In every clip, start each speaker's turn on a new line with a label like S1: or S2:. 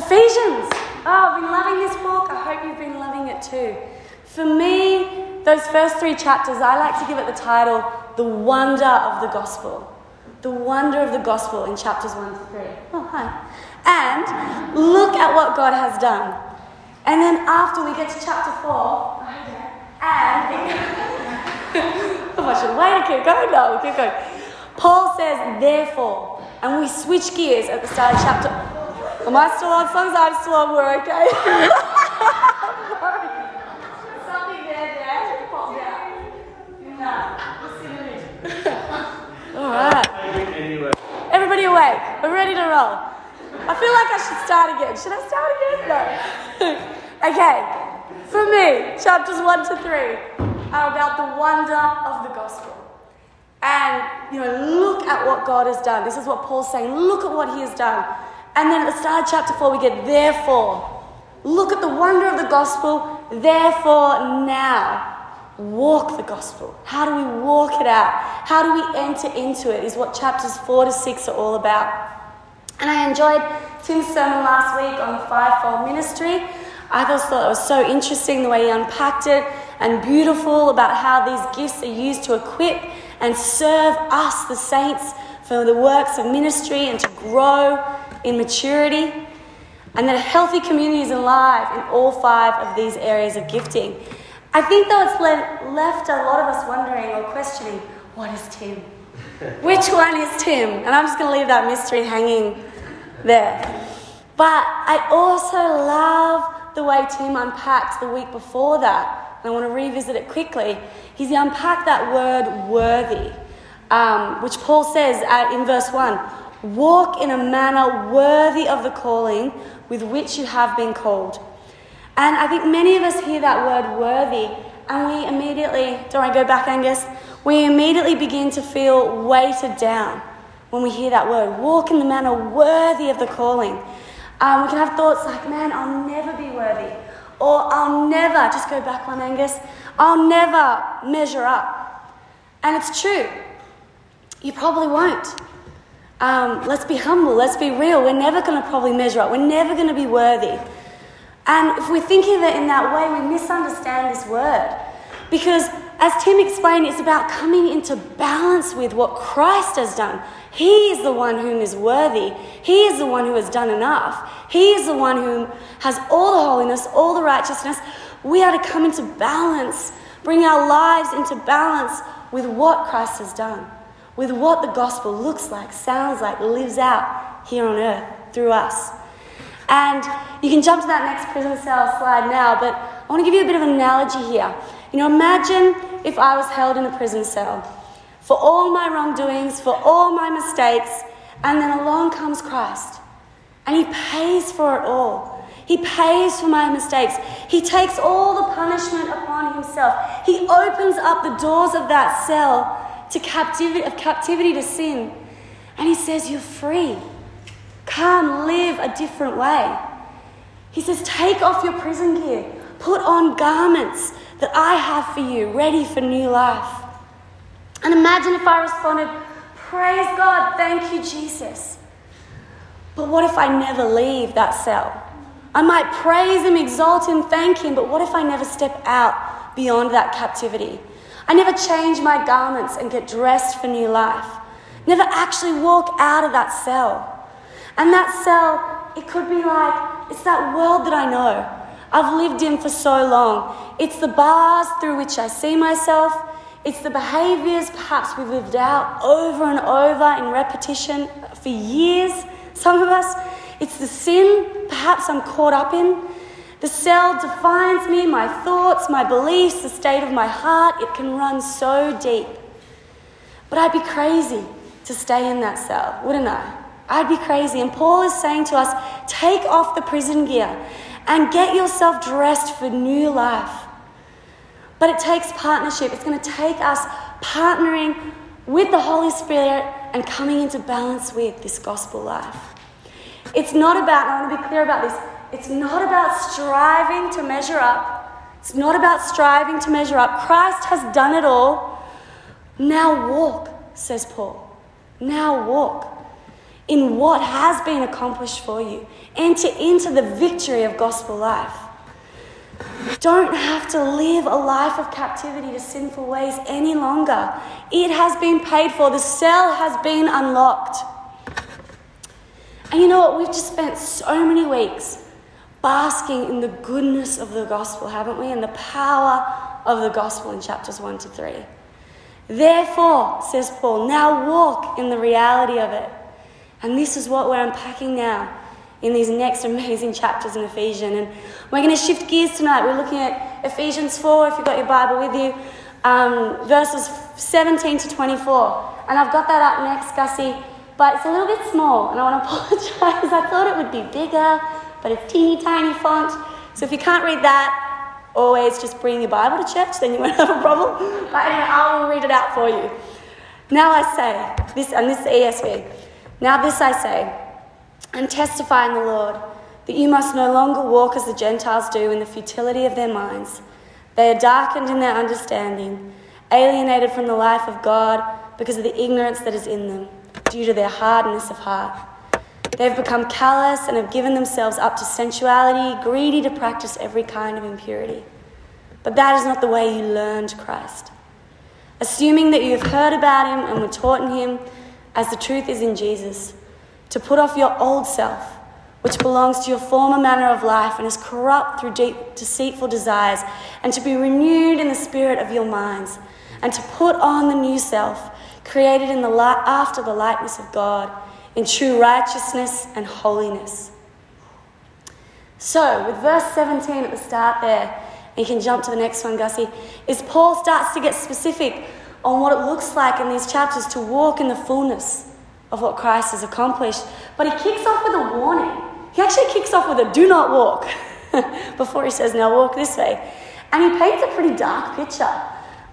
S1: Ephesians. Oh, I've been loving this book. I hope you've been loving it too. For me, those first three chapters, I like to give it the title, The Wonder of the Gospel. The wonder of the gospel in chapters 1 to 3. Oh, hi. And look at what God has done. And then after we get to chapter 4, and oh, I should wait keep going. No, keep going. Paul says, therefore, and we switch gears at the start of chapter. Am I still on? Songs I'm still on. We're okay. Something there, popped out. No, All right. Everybody awake. We're ready to roll. I feel like I should start again. Should I start again? No. okay. For me, chapters 1 to 3 are about the wonder of the gospel. And, you know, look at what God has done. This is what Paul's saying. Look at what he has done. And then at the start of chapter 4, we get therefore. Look at the wonder of the gospel. Therefore, now walk the gospel. How do we walk it out? How do we enter into it? Is what chapters 4 to 6 are all about. And I enjoyed Tim's sermon last week on the fivefold ministry. I just thought it was so interesting the way he unpacked it and beautiful about how these gifts are used to equip and serve us, the saints, for the works of ministry and to grow in maturity. And that a healthy community is alive in all five of these areas of gifting. I think, though, it's le- left a lot of us wondering or questioning what is Tim? Which one is Tim? And I'm just going to leave that mystery hanging there. But I also love the way Tim unpacked the week before that. And I want to revisit it quickly. He's unpacked that word worthy, um, which Paul says at, in verse 1 walk in a manner worthy of the calling with which you have been called. And I think many of us hear that word worthy and we immediately, don't I go back, Angus? We immediately begin to feel weighted down when we hear that word. Walk in the manner worthy of the calling. Um, we can have thoughts like, man, I'll never be worthy. Or I'll never, just go back one, Angus, I'll never measure up. And it's true. You probably won't. Um, let's be humble, let's be real. We're never going to probably measure up, we're never going to be worthy. And if we're thinking of it in that way, we misunderstand this word. Because as Tim explained, it's about coming into balance with what Christ has done. He is the one whom is worthy. He is the one who has done enough. He is the one who has all the holiness, all the righteousness. We are to come into balance, bring our lives into balance with what Christ has done, with what the gospel looks like, sounds like, lives out here on earth through us. And you can jump to that next prison cell slide now, but I want to give you a bit of an analogy here. You know, imagine if I was held in a prison cell for all my wrongdoings, for all my mistakes, and then along comes Christ. And He pays for it all. He pays for my mistakes. He takes all the punishment upon Himself. He opens up the doors of that cell to captivity, of captivity to sin. And He says, You're free. Come live a different way. He says, Take off your prison gear, put on garments that I have for you, ready for new life. And imagine if I responded, Praise God, thank you, Jesus. But what if I never leave that cell? I might praise Him, exalt Him, thank Him, but what if I never step out beyond that captivity? I never change my garments and get dressed for new life. Never actually walk out of that cell. And that cell, it could be like, it's that world that I know. I've lived in for so long. It's the bars through which I see myself. It's the behaviors perhaps we've lived out over and over in repetition for years, some of us. It's the sin perhaps I'm caught up in. The cell defines me, my thoughts, my beliefs, the state of my heart. It can run so deep. But I'd be crazy to stay in that cell, wouldn't I? I'd be crazy. And Paul is saying to us take off the prison gear and get yourself dressed for new life. But it takes partnership. It's going to take us partnering with the Holy Spirit and coming into balance with this gospel life. It's not about, I want to be clear about this, it's not about striving to measure up. It's not about striving to measure up. Christ has done it all. Now walk, says Paul. Now walk. in what has been accomplished for you. Enter into the victory of gospel life. Don't have to live a life of captivity to sinful ways any longer. It has been paid for, the cell has been unlocked. And you know what? We've just spent so many weeks basking in the goodness of the gospel, haven't we? And the power of the gospel in chapters 1 to 3. Therefore, says Paul, now walk in the reality of it. And this is what we're unpacking now in these next amazing chapters in Ephesians. And we're going to shift gears tonight. We're looking at Ephesians 4, if you've got your Bible with you, um, verses 17 to 24. And I've got that up next, Gussie, but it's a little bit small, and I want to apologize. I thought it would be bigger, but it's teeny tiny font. So if you can't read that, always just bring your Bible to church, then you won't have a problem. But anyway, I will read it out for you. Now I say, this, and this is ESV. Now this I say, and testify in the Lord, that you must no longer walk as the Gentiles do in the futility of their minds. They are darkened in their understanding, alienated from the life of God because of the ignorance that is in them, due to their hardness of heart. They've become callous and have given themselves up to sensuality, greedy to practice every kind of impurity. But that is not the way you learned Christ. Assuming that you have heard about him and were taught in him, as the truth is in Jesus, to put off your old self, which belongs to your former manner of life and is corrupt through deep, deceitful desires, and to be renewed in the spirit of your minds, and to put on the new self, created in the light, after the likeness of God in true righteousness and holiness. So, with verse 17 at the start there, and you can jump to the next one, Gussie, is Paul starts to get specific on what it looks like in these chapters to walk in the fullness of what Christ has accomplished. But he kicks off with a warning. He actually kicks off with a do not walk before he says, now walk this way. And he paints a pretty dark picture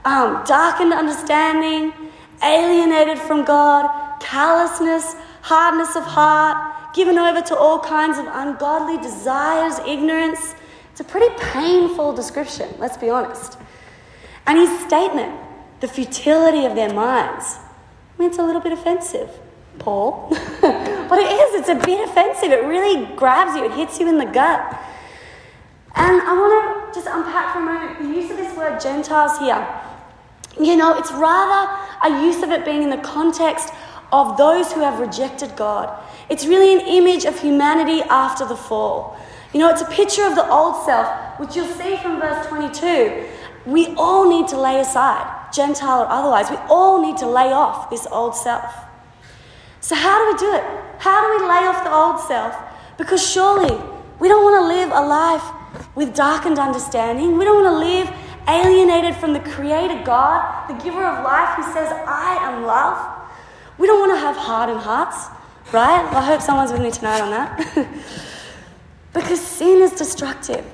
S1: um, darkened understanding, alienated from God, callousness, hardness of heart, given over to all kinds of ungodly desires, ignorance. It's a pretty painful description, let's be honest. And his statement, the futility of their minds, I mean, it's a little bit offensive, Paul. but it is, it's a bit offensive. It really grabs you, it hits you in the gut. And I want to just unpack for a moment the use of this word Gentiles here. You know, it's rather a use of it being in the context of those who have rejected God. It's really an image of humanity after the fall. You know, it's a picture of the old self, which you'll see from verse 22. We all need to lay aside, Gentile or otherwise. We all need to lay off this old self. So, how do we do it? How do we lay off the old self? Because surely we don't want to live a life with darkened understanding. We don't want to live alienated from the Creator God, the giver of life, who says, I am love. We don't want to have hardened hearts, right? I hope someone's with me tonight on that. because sin is destructive,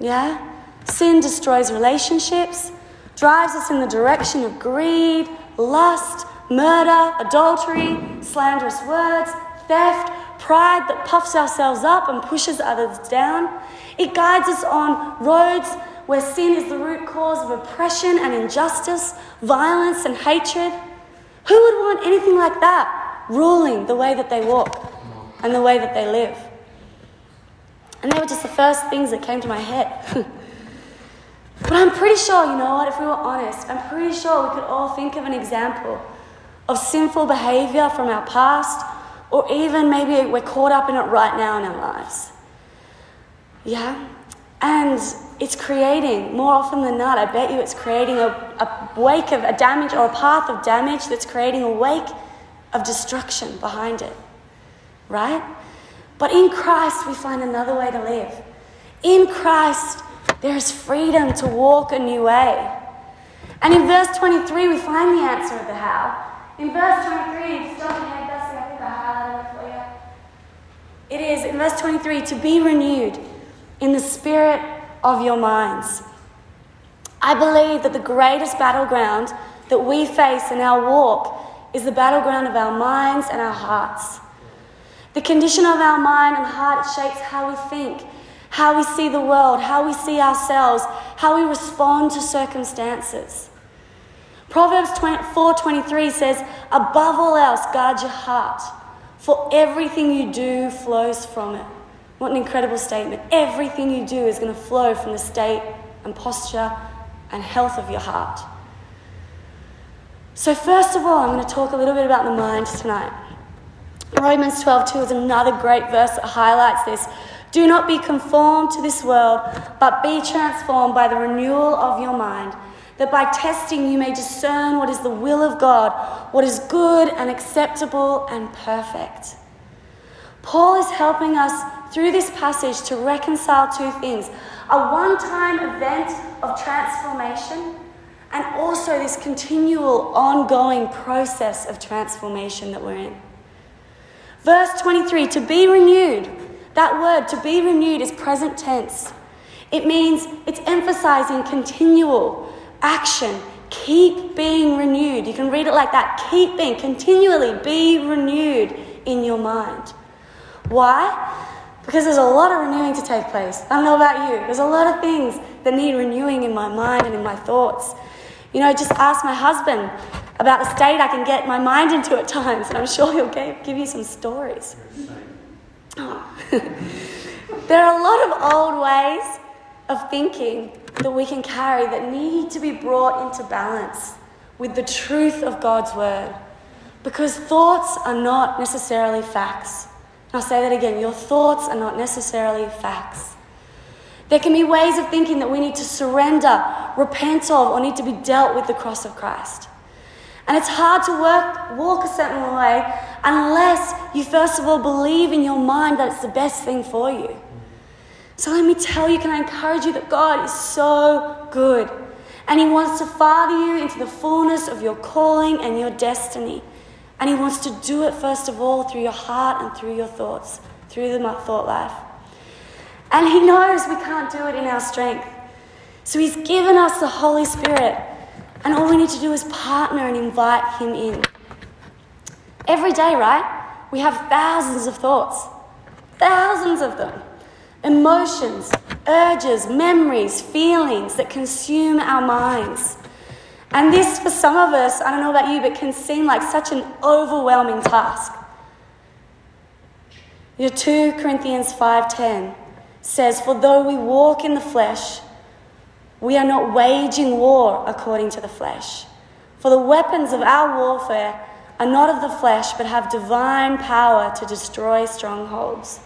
S1: yeah? Sin destroys relationships, drives us in the direction of greed, lust, murder, adultery, slanderous words, theft, pride that puffs ourselves up and pushes others down. It guides us on roads where sin is the root cause of oppression and injustice, violence and hatred. Who would want anything like that ruling the way that they walk and the way that they live? And they were just the first things that came to my head. but I'm pretty sure, you know what, if we were honest, I'm pretty sure we could all think of an example of sinful behavior from our past, or even maybe we're caught up in it right now in our lives. Yeah? And it's creating, more often than not, I bet you it's creating a, a wake of a damage or a path of damage that's creating a wake of destruction behind it. Right? But in Christ, we find another way to live. In Christ, there is freedom to walk a new way. And in verse 23, we find the answer of the how. In verse 23, just jump ahead, Dusty, I think I highlighted it for you. It is, in verse 23, to be renewed in the spirit of your minds. I believe that the greatest battleground that we face in our walk is the battleground of our minds and our hearts. The condition of our mind and heart shapes how we think, how we see the world, how we see ourselves, how we respond to circumstances. Proverbs 4:23 says, "Above all else, guard your heart, For everything you do flows from it. What an incredible statement. Everything you do is going to flow from the state and posture and health of your heart. So, first of all, I'm going to talk a little bit about the mind tonight. Romans 12:2 is another great verse that highlights this. Do not be conformed to this world, but be transformed by the renewal of your mind, that by testing you may discern what is the will of God, what is good and acceptable and perfect. Paul is helping us through this passage to reconcile two things a one time event of transformation, and also this continual, ongoing process of transformation that we're in. Verse 23 to be renewed. That word, to be renewed, is present tense. It means it's emphasizing continual action. Keep being renewed. You can read it like that. Keep being, continually be renewed in your mind. Why? Because there's a lot of renewing to take place. I don't know about you. There's a lot of things that need renewing in my mind and in my thoughts. You know, just ask my husband about the state I can get my mind into at times, and I'm sure he'll give, give you some stories. There are a lot of old ways of thinking that we can carry that need to be brought into balance with the truth of God's word. Because thoughts are not necessarily facts. I'll say that again your thoughts are not necessarily facts. There can be ways of thinking that we need to surrender, repent of, or need to be dealt with the cross of Christ. And it's hard to work, walk a certain way unless you first of all believe in your mind that it's the best thing for you. So let me tell you, can I encourage you that God is so good and He wants to father you into the fullness of your calling and your destiny. And He wants to do it, first of all, through your heart and through your thoughts, through the thought life. And He knows we can't do it in our strength. So He's given us the Holy Spirit. And all we need to do is partner and invite Him in. Every day, right? We have thousands of thoughts, thousands of them. Emotions, urges, memories, feelings that consume our minds. And this, for some of us, I don't know about you, but can seem like such an overwhelming task. You know, 2 Corinthians 5:10 says, "For though we walk in the flesh, we are not waging war according to the flesh. For the weapons of our warfare are not of the flesh, but have divine power to destroy strongholds."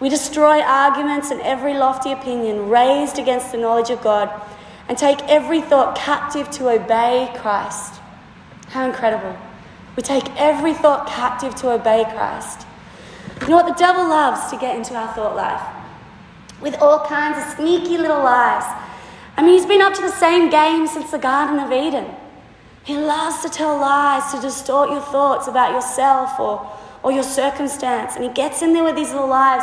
S1: We destroy arguments and every lofty opinion raised against the knowledge of God and take every thought captive to obey Christ. How incredible. We take every thought captive to obey Christ. You know what? The devil loves to get into our thought life with all kinds of sneaky little lies. I mean, he's been up to the same game since the Garden of Eden. He loves to tell lies, to distort your thoughts about yourself or, or your circumstance. And he gets in there with these little lies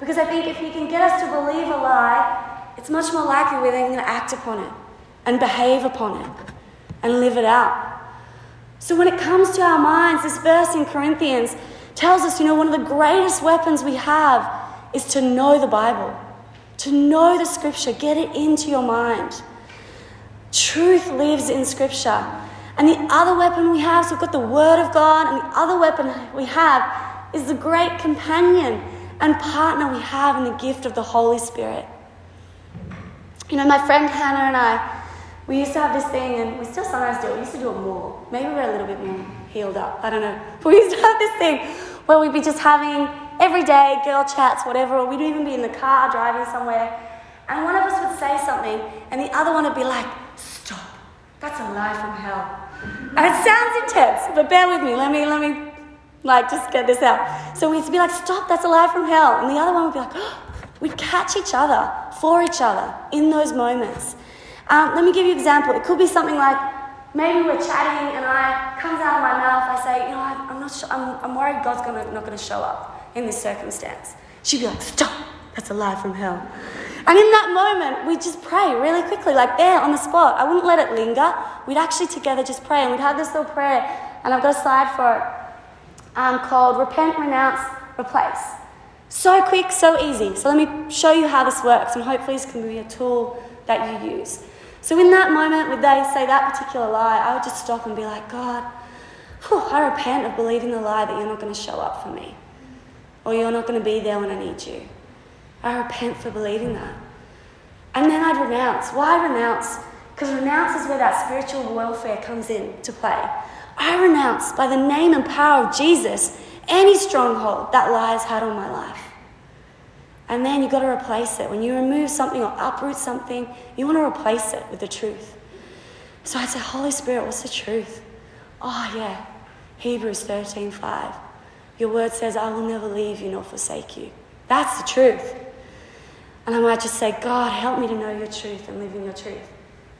S1: because I think if he can get us to believe a lie, it's much more likely we're then going to act upon it and behave upon it and live it out. So when it comes to our minds, this verse in Corinthians tells us, you know, one of the greatest weapons we have is to know the Bible, to know the scripture, get it into your mind. Truth lives in scripture. And the other weapon we have, so we've got the Word of God, and the other weapon we have is the great companion and partner we have in the gift of the Holy Spirit. You know, my friend Hannah and I, we used to have this thing, and we still sometimes do it. We used to do it more. Maybe we're a little bit more healed up. I don't know. We used to have this thing where we'd be just having everyday girl chats, whatever, or we'd even be in the car driving somewhere, and one of us would say something, and the other one would be like, "Stop! That's a lie from hell." And it sounds intense, but bear with me. Let me, let me, like, just get this out. So we'd be like, "Stop! That's a lie from hell," and the other one would be like. Oh, We'd catch each other for each other in those moments. Um, let me give you an example. It could be something like maybe we're chatting and I comes out of my mouth. I say, you know, I, am not. Sure, I'm, I'm worried God's gonna, not going to show up in this circumstance. She'd be like, stop. That's a lie from hell. And in that moment, we'd just pray really quickly, like there on the spot. I wouldn't let it linger. We'd actually together just pray, and we'd have this little prayer, and I've got a slide for it um, called Repent, Renounce, Replace. So quick, so easy. So let me show you how this works, and hopefully, this can be a tool that you use. So, in that moment, when they say that particular lie, I would just stop and be like, God, Whew, I repent of believing the lie that you're not going to show up for me or you're not going to be there when I need you. I repent for believing that. And then I'd renounce. Why renounce? Because renounce is where that spiritual warfare comes in to play. I renounce by the name and power of Jesus any stronghold that lies had on my life. And then you've got to replace it. When you remove something or uproot something, you want to replace it with the truth. So I'd say, Holy Spirit, what's the truth? Oh, yeah. Hebrews 13 5. Your word says, I will never leave you nor forsake you. That's the truth. And I might just say, God, help me to know your truth and live in your truth.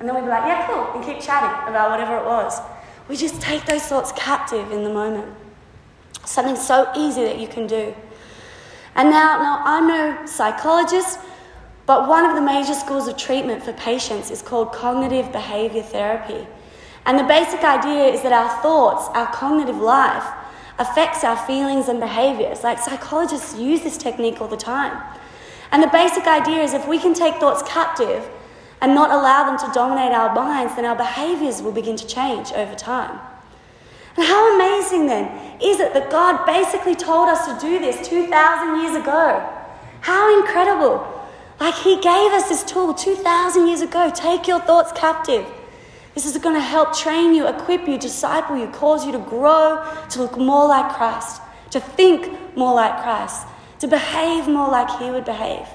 S1: And then we'd be like, yeah, cool, and keep chatting about whatever it was. We just take those thoughts captive in the moment. Something so easy that you can do. And now, now I'm no psychologist, but one of the major schools of treatment for patients is called cognitive behavior therapy. And the basic idea is that our thoughts, our cognitive life, affects our feelings and behaviors. Like psychologists use this technique all the time. And the basic idea is if we can take thoughts captive and not allow them to dominate our minds, then our behaviors will begin to change over time. And how amazing then is it that God basically told us to do this 2,000 years ago? How incredible! Like He gave us this tool 2,000 years ago. Take your thoughts captive. This is going to help train you, equip you, disciple you, cause you to grow, to look more like Christ, to think more like Christ, to behave more like He would behave.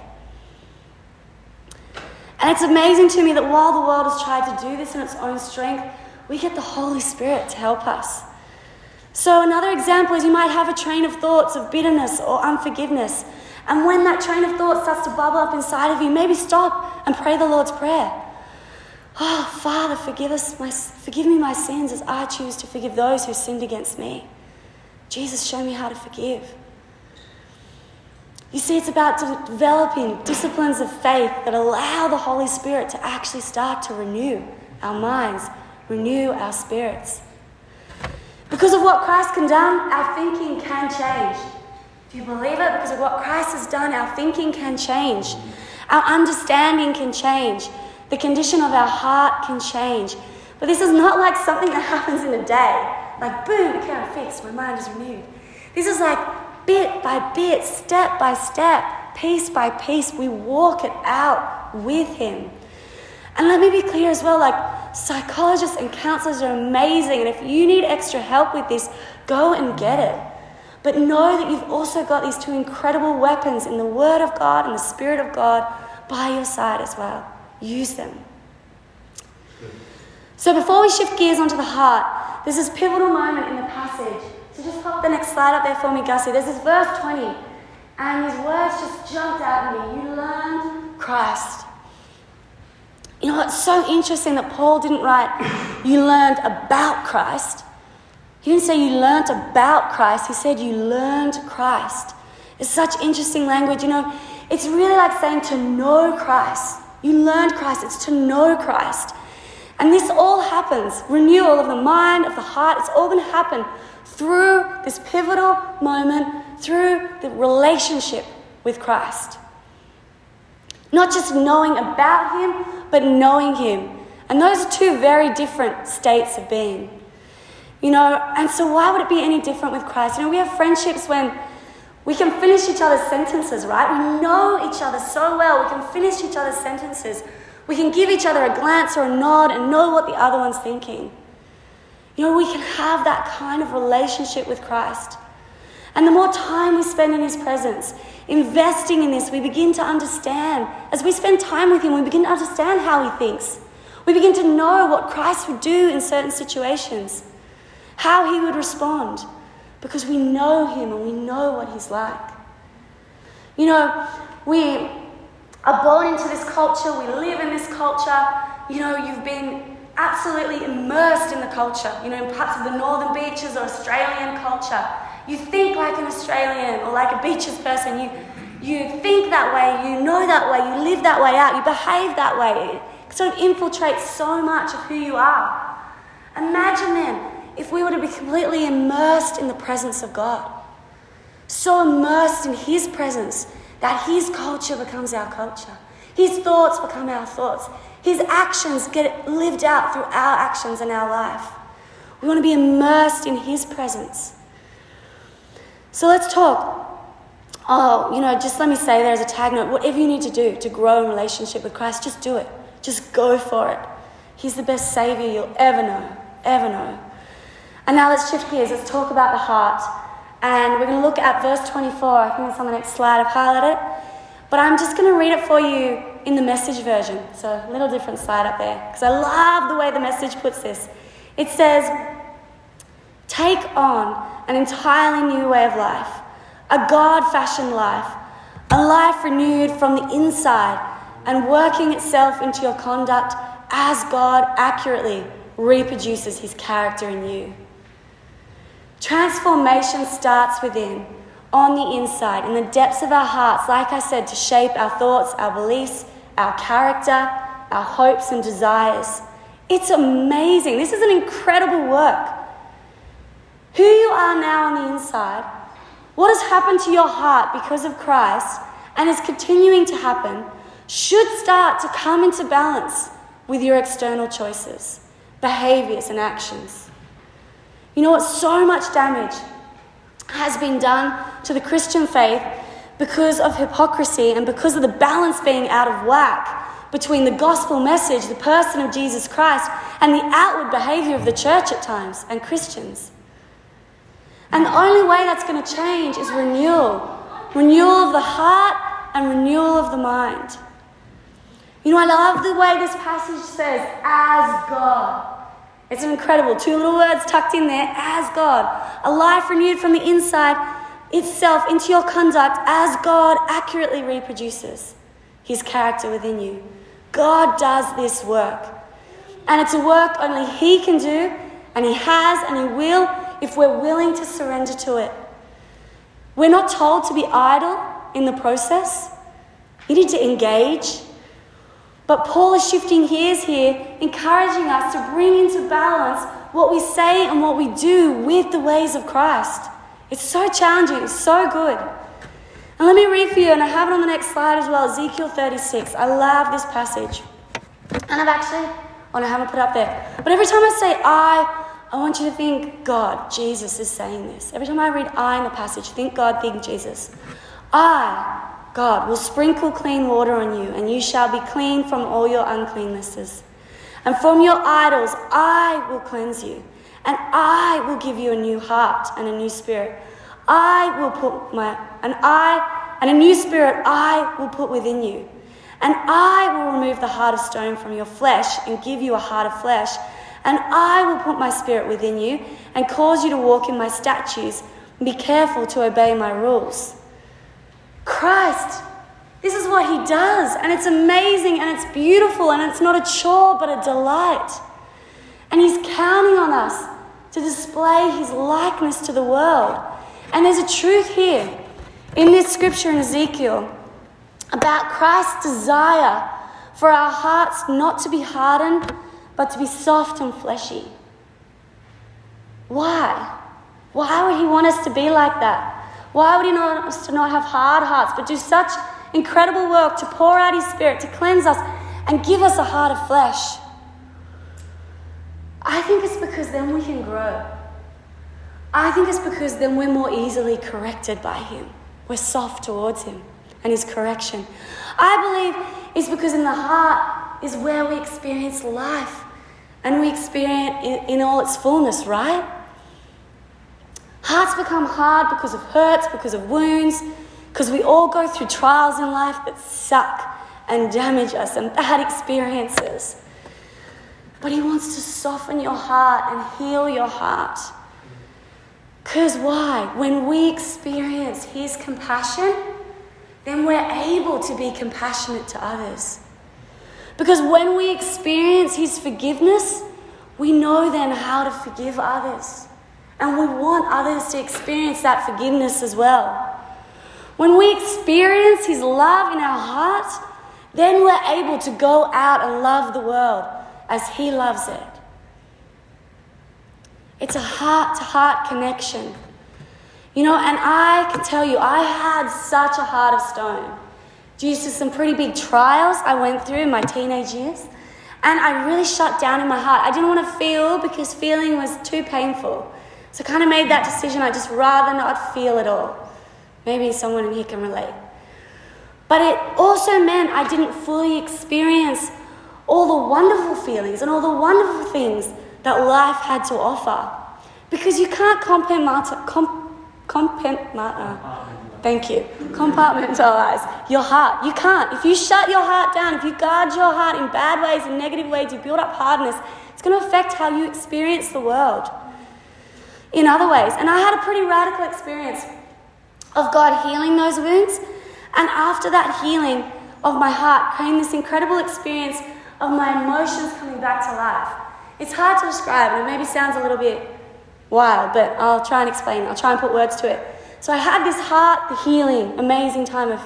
S1: And it's amazing to me that while the world has tried to do this in its own strength, we get the Holy Spirit to help us. So, another example is you might have a train of thoughts of bitterness or unforgiveness. And when that train of thought starts to bubble up inside of you, maybe stop and pray the Lord's Prayer. Oh, Father, forgive, us my, forgive me my sins as I choose to forgive those who sinned against me. Jesus, show me how to forgive. You see, it's about developing disciplines of faith that allow the Holy Spirit to actually start to renew our minds, renew our spirits. Because of what Christ can do, our thinking can change. Do you believe it? Because of what Christ has done, our thinking can change. Our understanding can change. The condition of our heart can change. But this is not like something that happens in a day. Like, boom, okay, fixed, my mind is renewed. This is like bit by bit, step by step, piece by piece, we walk it out with Him. And let me be clear as well like, psychologists and counselors are amazing. And if you need extra help with this, go and get it. But know that you've also got these two incredible weapons in the Word of God and the Spirit of God by your side as well. Use them. So before we shift gears onto the heart, there's this pivotal moment in the passage. So just pop the next slide up there for me, Gussie. There's this verse 20, and these words just jumped out at me. You learned Christ. You know, it's so interesting that Paul didn't write, you learned about Christ. He didn't say you learned about Christ, he said you learned Christ. It's such interesting language. You know, it's really like saying to know Christ. You learned Christ, it's to know Christ. And this all happens renewal of the mind, of the heart, it's all going to happen through this pivotal moment, through the relationship with Christ. Not just knowing about Him, but knowing Him. And those are two very different states of being. You know, and so why would it be any different with Christ? You know, we have friendships when we can finish each other's sentences, right? We know each other so well. We can finish each other's sentences. We can give each other a glance or a nod and know what the other one's thinking. You know, we can have that kind of relationship with Christ. And the more time we spend in His presence, investing in this, we begin to understand. As we spend time with Him, we begin to understand how He thinks. We begin to know what Christ would do in certain situations, how He would respond because we know Him and we know what He's like. You know, we are born into this culture, we live in this culture. You know, you've been absolutely immersed in the culture, you know, in parts of the northern beaches or Australian culture. You think like an Australian or like a beaches person. You, you think that way, you know that way, you live that way out, you behave that way. It sort of infiltrates so much of who you are. Imagine then if we were to be completely immersed in the presence of God. So immersed in His presence that His culture becomes our culture, His thoughts become our thoughts, His actions get lived out through our actions in our life. We want to be immersed in His presence. So let's talk. Oh, you know, just let me say there as a tag note whatever you need to do to grow in relationship with Christ, just do it. Just go for it. He's the best Savior you'll ever know, ever know. And now let's shift gears. Let's talk about the heart. And we're going to look at verse 24. I think it's on the next slide. I've highlighted it. But I'm just going to read it for you in the message version. So a little different slide up there. Because I love the way the message puts this. It says, Take on an entirely new way of life, a God fashioned life, a life renewed from the inside and working itself into your conduct as God accurately reproduces his character in you. Transformation starts within, on the inside, in the depths of our hearts, like I said, to shape our thoughts, our beliefs, our character, our hopes and desires. It's amazing. This is an incredible work. Who you are now on the inside, what has happened to your heart because of Christ and is continuing to happen, should start to come into balance with your external choices, behaviors, and actions. You know what? So much damage has been done to the Christian faith because of hypocrisy and because of the balance being out of whack between the gospel message, the person of Jesus Christ, and the outward behavior of the church at times and Christians. And the only way that's going to change is renewal renewal of the heart and renewal of the mind. You know, I love the way this passage says, as God. It's incredible. Two little words tucked in there, as God. A life renewed from the inside itself into your conduct as God accurately reproduces his character within you. God does this work. And it's a work only he can do, and he has, and he will if we're willing to surrender to it. We're not told to be idle in the process. You need to engage. But Paul is shifting gears here, encouraging us to bring into balance what we say and what we do with the ways of Christ. It's so challenging, it's so good. And let me read for you, and I have it on the next slide as well Ezekiel 36. I love this passage. And I've actually, oh, no, I haven't put it up there. But every time I say I, I want you to think God, Jesus is saying this. Every time I read I in the passage, think God, think Jesus. I God will sprinkle clean water on you, and you shall be clean from all your uncleannesses. And from your idols I will cleanse you, and I will give you a new heart and a new spirit. I will put my and I and a new spirit I will put within you. And I will remove the heart of stone from your flesh and give you a heart of flesh. And I will put my spirit within you and cause you to walk in my statutes and be careful to obey my rules. Christ. This is what He does, and it's amazing and it's beautiful and it's not a chore but a delight. And He's counting on us to display His likeness to the world. And there's a truth here in this scripture in Ezekiel about Christ's desire for our hearts not to be hardened but to be soft and fleshy. Why? Why would He want us to be like that? Why would He want us to not have hard hearts, but do such incredible work to pour out His Spirit, to cleanse us, and give us a heart of flesh? I think it's because then we can grow. I think it's because then we're more easily corrected by Him. We're soft towards Him and His correction. I believe it's because in the heart is where we experience life and we experience it in all its fullness, right? Hearts become hard because of hurts, because of wounds, because we all go through trials in life that suck and damage us and bad experiences. But He wants to soften your heart and heal your heart. Because why? When we experience His compassion, then we're able to be compassionate to others. Because when we experience His forgiveness, we know then how to forgive others. And we want others to experience that forgiveness as well. When we experience His love in our heart, then we're able to go out and love the world as He loves it. It's a heart to heart connection. You know, and I can tell you, I had such a heart of stone due to some pretty big trials I went through in my teenage years. And I really shut down in my heart. I didn't want to feel because feeling was too painful. So I kind of made that decision. I'd just rather not feel at all. Maybe someone in here can relate. But it also meant I didn't fully experience all the wonderful feelings and all the wonderful things that life had to offer. Because you can't compartmentalize, thank you, compartmentalize your heart. You can't. If you shut your heart down, if you guard your heart in bad ways and negative ways, you build up hardness, it's going to affect how you experience the world in other ways. And I had a pretty radical experience of God healing those wounds. And after that healing of my heart came this incredible experience of my emotions coming back to life. It's hard to describe, and it maybe sounds a little bit wild, but I'll try and explain. I'll try and put words to it. So I had this heart, the healing, amazing time of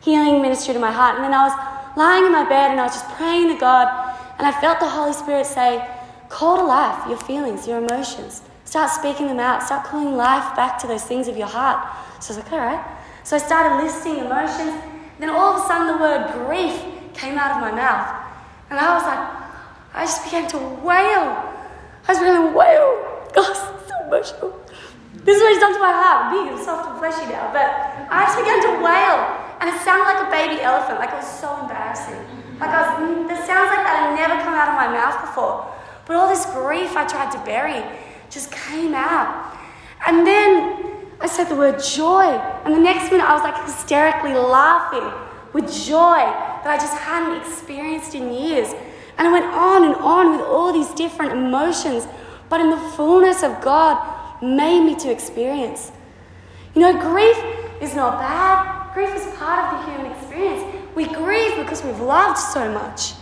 S1: healing ministry to my heart. And then I was lying in my bed and I was just praying to God, and I felt the Holy Spirit say, Call to life your feelings, your emotions. Start speaking them out. Start calling life back to those things of your heart. So I was like, all right. So I started listing emotions. Then all of a sudden, the word grief came out of my mouth. And I was like, I just began to wail. I was to wail. God, so emotional. This is what he's done to my heart. Big and soft and fleshy now. But I just began to wail. And it sounded like a baby elephant. Like it was so embarrassing. Like I was, the sounds like that had never come out of my mouth before. But all this grief I tried to bury just came out. And then I said the word joy. And the next minute I was like hysterically laughing with joy that I just hadn't experienced in years. And I went on and on with all these different emotions, but in the fullness of God made me to experience. You know, grief is not bad. Grief is part of the human experience. We grieve because we've loved so much.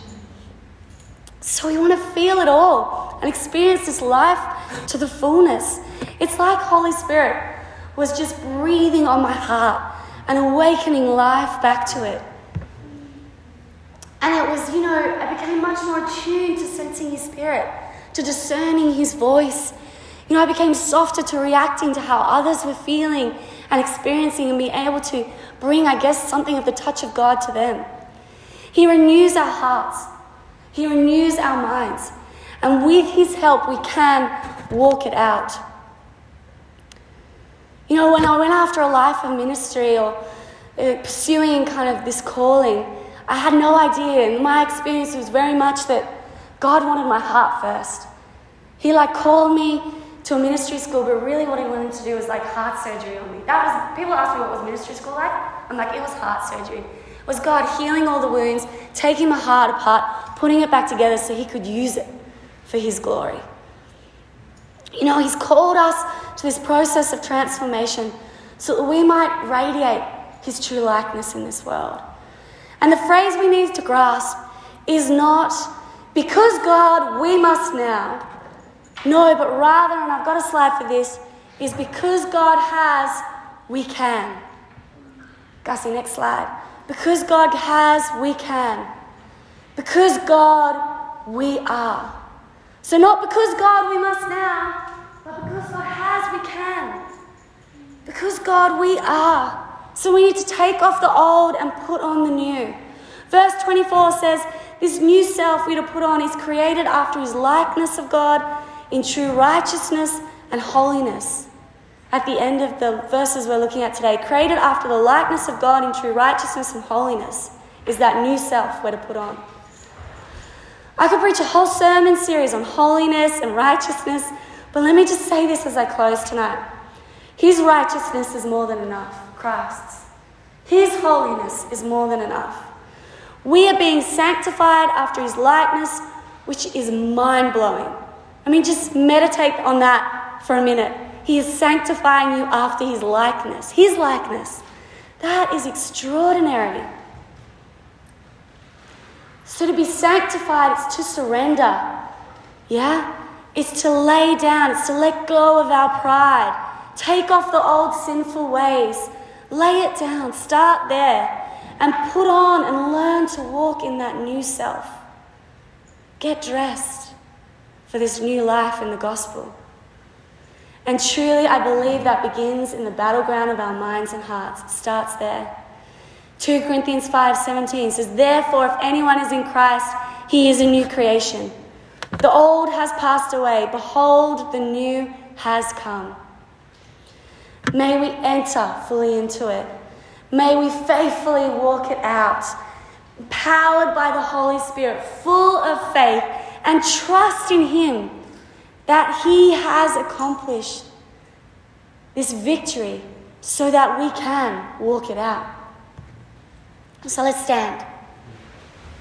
S1: So we want to feel it all and experience this life to the fullness. It's like Holy Spirit was just breathing on my heart and awakening life back to it. And it was, you know, I became much more attuned to sensing His Spirit, to discerning His voice. You know, I became softer to reacting to how others were feeling and experiencing and being able to bring, I guess, something of the touch of God to them. He renews our hearts, He renews our minds. And with His help, we can walk it out. You know, when I went after a life of ministry or uh, pursuing kind of this calling, I had no idea. And my experience was very much that God wanted my heart first. He like called me to a ministry school, but really what he wanted to do was like heart surgery on me. That was people ask me what was ministry school like. I'm like, it was heart surgery. It was God healing all the wounds, taking my heart apart, putting it back together so he could use it for his glory. You know, He's called us to this process of transformation so that we might radiate His true likeness in this world. And the phrase we need to grasp is not because God, we must now. No, but rather, and I've got a slide for this, is because God has, we can. Gussie, next slide. Because God has, we can. Because God, we are. So, not because God we must now, but because God has we can. Because God we are. So, we need to take off the old and put on the new. Verse 24 says, This new self we to put on is created after his likeness of God in true righteousness and holiness. At the end of the verses we're looking at today, created after the likeness of God in true righteousness and holiness is that new self we're to put on. I could preach a whole sermon series on holiness and righteousness, but let me just say this as I close tonight. His righteousness is more than enough, Christ's. His holiness is more than enough. We are being sanctified after His likeness, which is mind blowing. I mean, just meditate on that for a minute. He is sanctifying you after His likeness. His likeness. That is extraordinary. So to be sanctified it's to surrender. Yeah? It's to lay down, it's to let go of our pride. Take off the old sinful ways. Lay it down. Start there. And put on and learn to walk in that new self. Get dressed for this new life in the gospel. And truly, I believe that begins in the battleground of our minds and hearts. It starts there. 2 Corinthians 5:17 says, "Therefore if anyone is in Christ, he is a new creation. The old has passed away. Behold, the new has come. May we enter fully into it. May we faithfully walk it out, powered by the Holy Spirit, full of faith, and trust in Him that He has accomplished this victory so that we can walk it out. So let's stand.